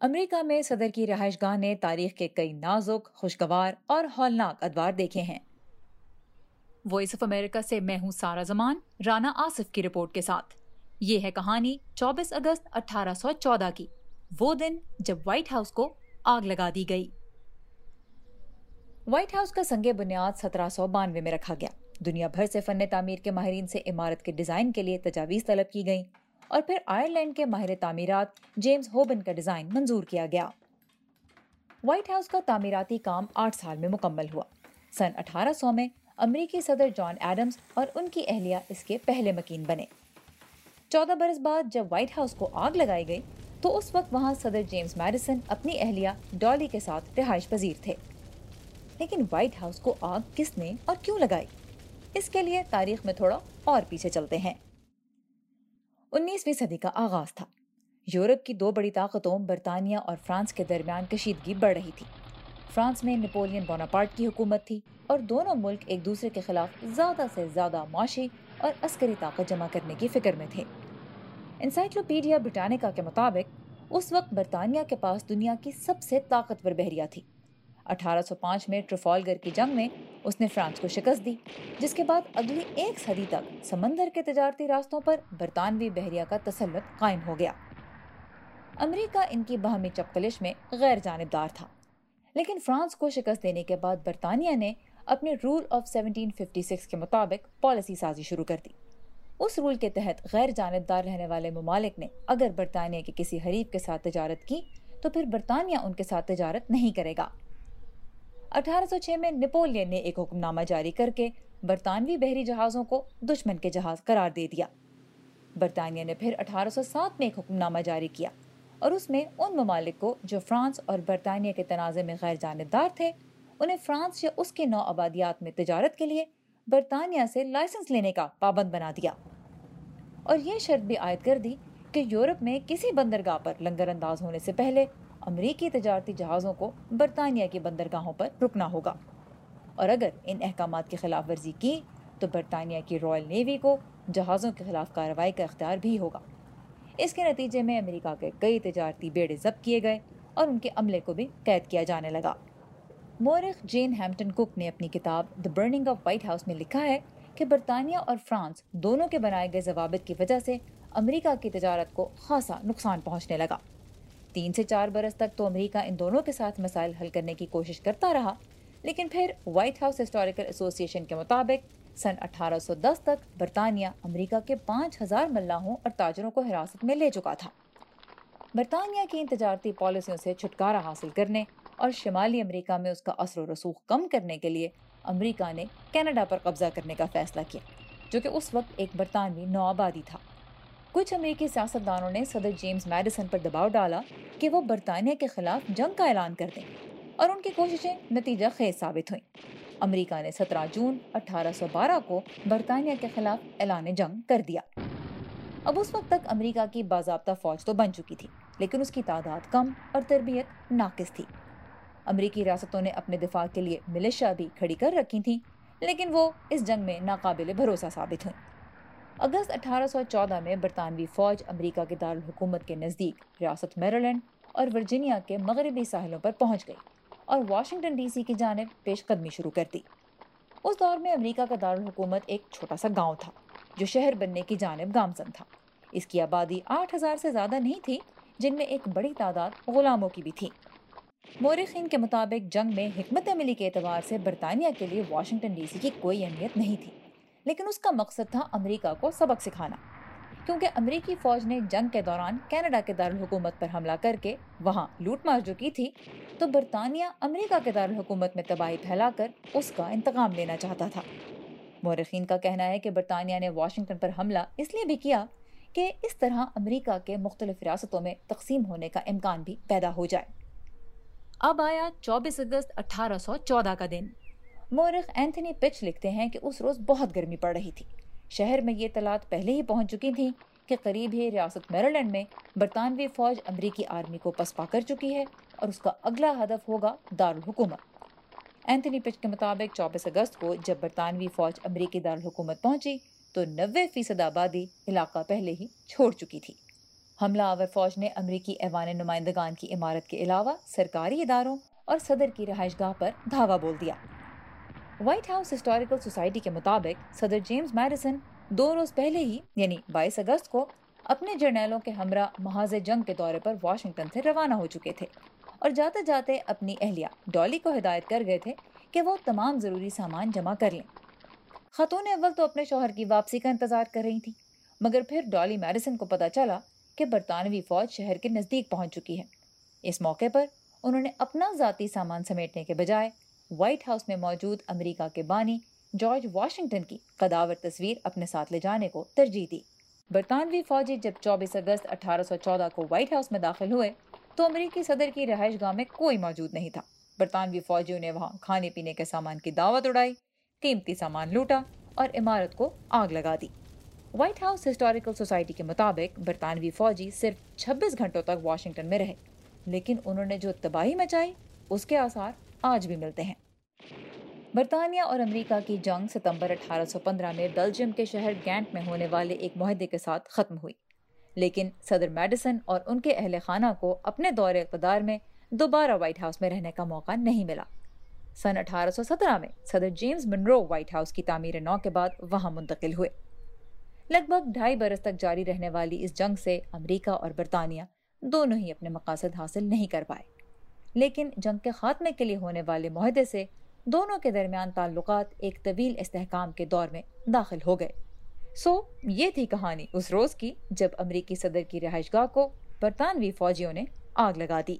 امریکہ میں صدر کی رہائش گاہ نے تاریخ کے کئی نازک، خوشگوار اور ہولناک ادوار دیکھے ہیں۔ وائس آف امریکہ سے میں ہوں سارا زمان، رانا آصف کی رپورٹ کے ساتھ۔ یہ ہے کہانی چوبیس اگست اٹھارہ سو چودہ کی۔ وہ دن جب وائٹ ہاؤس کو آگ لگا دی گئی۔ وائٹ ہاؤس کا سنگ بنیاد سترہ سو بانوے میں رکھا گیا۔ دنیا بھر سے فن تعمیر کے ماہرین سے عمارت کے ڈیزائن کے لیے تجاویز طلب کی گئیں۔ اور پھر آئرلینڈ کے ماہر تعمیرات جیمز ہوبن کا ڈیزائن منظور کیا گیا۔ وائٹ ہاؤس کا تعمیراتی کام آٹھ سال میں مکمل ہوا۔ سن اٹھارہ سو میں امریکی صدر جان ایڈمز اور ان کی اہلیہ اس کے پہلے مکین بنے۔ چودہ برس بعد جب وائٹ ہاؤس کو آگ لگائی گئی، تو اس وقت وہاں صدر جیمز میڈیسن اپنی اہلیہ ڈالی کے ساتھ رہائش پذیر تھے۔ لیکن وائٹ ہاؤس کو آگ کس نے اور کیوں لگائی؟ اس کے لیے تاریخ میں تھوڑا اور پیچھے چلتے ہیں۔ انیسویں صدی کا آغاز تھا۔ یورپ کی دو بڑی طاقتوں برطانیہ اور فرانس کے درمیان کشیدگی بڑھ رہی تھی۔ فرانس میں نیپولین بوناپارٹ کی حکومت تھی اور دونوں ملک ایک دوسرے کے خلاف زیادہ سے زیادہ معاشی اور عسکری طاقت جمع کرنے کی فکر میں تھے۔ انسائکلوپیڈیا برٹانیکا کے مطابق اس وقت برطانیہ کے پاس دنیا کی سب سے طاقتور بحریہ تھی۔ اٹھارہ سو پانچ میں ٹرفالگر کی جنگ میں اس نے فرانس کو شکست دی، جس کے بعد اگلی ایک صدی تک سمندر کے تجارتی راستوں پر برطانوی بحریہ کا تسلط قائم ہو گیا۔ امریکہ ان کی باہمی چپکلش میں غیر جانبدار تھا۔ لیکن فرانس کو شکست دینے کے بعد برطانیہ نے اپنے rule of seventeen fifty six کے مطابق پالیسی سازی شروع کر دی۔ اس رول کے تحت غیر جانبدار رہنے والے ممالک نے اگر برطانیہ کے کسی حریف کے ساتھ تجارت کی، تو پھر برطانیہ ان کے ساتھ تجارت نہیں کرے گا۔ اٹھارہ سو چھ میں نیپولین نے ایک حکم نامہ جاری کر کے برطانوی بحری جہازوں کو دشمن کے جہاز قرار دے دیا۔ برطانیہ نے پھر اٹھارہ سو سات میں ایک حکم نامہ جاری کیا اور اس میں ان ممالک کو جو فرانس اور برطانیہ کے تنازع میں غیر جانبدار تھے، انہیں فرانس یا اس کے نو آبادیات میں تجارت کے لیے برطانیہ سے لائسنس لینے کا پابند بنا دیا۔ اور یہ شرط بھی عائد کر دی کہ یورپ میں کسی بندرگاہ پر لنگر انداز ہونے سے پہلے امریکی تجارتی جہازوں کو برطانیہ کی بندرگاہوں پر رکنا ہوگا۔ اور اگر ان احکامات کی خلاف ورزی کی، تو برطانیہ کی رائل نیوی کو جہازوں کے خلاف کارروائی کا اختیار بھی ہوگا۔ اس کے نتیجے میں امریکہ کے کئی تجارتی بیڑے ضبط کیے گئے اور ان کے عملے کو بھی قید کیا جانے لگا۔ مورخ جین ہیمپٹن کک نے اپنی کتاب the burning of White House میں لکھا ہے کہ برطانیہ اور فرانس دونوں کے بنائے گئے ضوابط کی وجہ سے امریکہ کی تجارت کو خاصا نقصان پہنچنے لگا۔ تین سے چار برس تک تو امریکہ ان دونوں کے ساتھ مسائل حل کرنے کی کوشش کرتا رہا۔ لیکن پھر وائٹ ہاؤس ہسٹوریکل ایسوسیشن کے مطابق سن اٹھارہ سو دس تک برطانیہ امریکہ کے پانچ ہزار ملاحوں اور تاجروں کو حراست میں لے چکا تھا۔ برطانیہ کی ان تجارتی پالیسیوں سے چھٹکارا حاصل کرنے اور شمالی امریکہ میں اس کا اثر و رسوخ کم کرنے کے لیے امریکہ نے کینیڈا پر قبضہ کرنے کا فیصلہ کیا، جو کہ اس وقت ایک برطانوی نو آبادی تھا۔ کچھ امریکی سیاستدانوں نے صدر جیمز میڈیسن پر دباؤ ڈالا کہ وہ برطانیہ کے خلاف جنگ کا اعلان کر دیں اور ان کی کوششیں نتیجہ خیز ثابت ہوئیں۔ امریکہ نے سترہ جون اٹھارہ سو بارہ کو برطانیہ کے خلاف اعلان جنگ کر دیا۔ اب اس وقت تک امریکہ کی باضابطہ فوج تو بن چکی تھی، لیکن اس کی تعداد کم اور تربیت ناقص تھی۔ امریکی ریاستوں نے اپنے دفاع کے لیے ملیشیا بھی کھڑی کر رکھی تھیں، لیکن وہ اس جنگ میں ناقابل بھروسہ ثابت ہوئیں۔ اگست اٹھارہ سو چودہ میں برطانوی فوج امریکہ کے دارالحکومت کے نزدیک ریاست میرولینڈ اور ورجینیا کے مغربی ساحلوں پر پہنچ گئی اور واشنگٹن ڈی سی کی جانب پیش قدمی شروع کر دی۔ اس دور میں امریکہ کا دارالحکومت ایک چھوٹا سا گاؤں تھا جو شہر بننے کی جانب گامزن تھا۔ اس کی آبادی آٹھ ہزار سے زیادہ نہیں تھی، جن میں ایک بڑی تعداد غلاموں کی بھی تھی۔ مورخین کے مطابق، جنگ میں حکمت عملی کے اعتبار سے برطانیہ کے لیے واشنگٹن ڈی سی کی کوئی اہمیت نہیں تھی۔ لیکن اس کا مقصد تھا امریکہ کو سبق سکھانا۔ کیونکہ امریکی فوج نے جنگ کے دوران کینیڈا کے دارالحکومت پر حملہ کر کے وہاں لوٹ مار جو کی تھی، تو برطانیہ امریکہ کے دارالحکومت میں تباہی پھیلا کر اس کا انتقام لینا چاہتا تھا۔ مورخین کا کہنا ہے کہ برطانیہ نے واشنگٹن پر حملہ اس لیے بھی کیا کہ اس طرح امریکہ کے مختلف ریاستوں میں تقسیم ہونے کا امکان بھی پیدا ہو جائے۔ اب آیا چوبیس اگست اٹھارہ سو چودہ کا دن۔ مورخ اینتھنی پچ لکھتے ہیں کہ اس روز بہت گرمی پڑ رہی تھی۔ شہر میں یہ اطلاعات پہلے ہی پہنچ چکی تھیں کہ قریب ہی ریاست میرلینڈ میں برطانوی فوج امریکی آرمی کو پسپا کر چکی ہے اور اس کا اگلا ہدف ہوگا دارالحکومت۔ اینتھنی پچ کے مطابق چوبیس اگست کو جب برطانوی فوج امریکی دارالحکومت پہنچی تو نوے فیصد آبادی علاقہ پہلے ہی چھوڑ چکی تھی۔ حملہ آور فوج نے امریکی ایوان نمائندگان کی عمارت کے علاوہ سرکاری اداروں اور صدر کی رہائش گاہ پر دھاوا بول دیا۔ وائٹ ہاؤس ہسٹوریکل سوسائٹی کے مطابق صدر جیمز میڈیسن دو روز پہلے ہی یعنی بائیس اگست کو، اپنے جرنیلوں کے ہمراہ محاذ جنگ کے دورے پر واشنگٹن سے روانہ ہو چکے تھے اور جاتے جاتے اپنی اہلیہ ڈالی کو ہدایت کر گئے تھے کہ وہ تمام ضروری سامان جمع کر لیں۔ خاتون اول تو اپنے شوہر کی واپسی کا انتظار کر رہی تھی مگر پھر ڈالی میڈیسن کو پتا چلا کہ برطانوی فوج شہر کے نزدیک پہنچ چکی ہے۔ اس موقع پر انہوں نے اپنا ذاتی سامان سمیٹنے کے بجائے وائٹ ہاؤس میں موجود امریکہ کے بانی جارج واشنگٹن کی قداور تصویر اپنے ساتھ لے جانے کو ترجیح دی۔ برطانوی فوجی جب چوبیس اگست اٹھارہ سو چودہ کو وائٹ ہاؤس میں داخل ہوئے، تو امریکی صدر کی رہائش گاہ میں کوئی موجود نہیں تھا۔ برطانوی فوجیوں نے وہاں کھانے پینے کے سامان کی دعوت اڑائی، قیمتی سامان لوٹا اور عمارت کو آگ لگا دی۔ وائٹ ہاؤس ہسٹوریکل سوسائٹی کے مطابق برطانوی فوجی صرف چھبیس گھنٹوں تک واشنگٹن میں رہے، لیکن انہوں نے جو تباہی مچائی، اس کے آثار آج بھی ملتے ہیں۔ برطانیہ اور امریکہ کی جنگ ستمبر اٹھارہ سو پندرہ میں بیلجیم کے شہر گینٹ میں ہونے والے ایک معاہدے کے ساتھ ختم ہوئی۔ لیکن صدر میڈیسن اور ان کے اہل خانہ کو اپنے دور اقتدار میں دوبارہ وائٹ ہاؤس میں رہنے کا موقع نہیں ملا۔ سن اٹھارہ سو سترہ میں صدر جیمز منرو وائٹ ہاؤس کی تعمیر نو کے بعد وہاں منتقل ہوئے۔ لگ بھگ ڈھائی برس تک جاری رہنے والی اس جنگ سے امریکہ اور برطانیہ دونوں ہی اپنے مقاصد حاصل نہیں کر پائے۔ لیکن جنگ کے خاتمے کے لیے ہونے والے معاہدے سے دونوں کے درمیان تعلقات ایک طویل استحکام کے دور میں داخل ہو گئے۔ سو، یہ تھی کہانی اس روز کی جب امریکی صدر کی رہائش گاہ کو برطانوی فوجیوں نے آگ لگا دی۔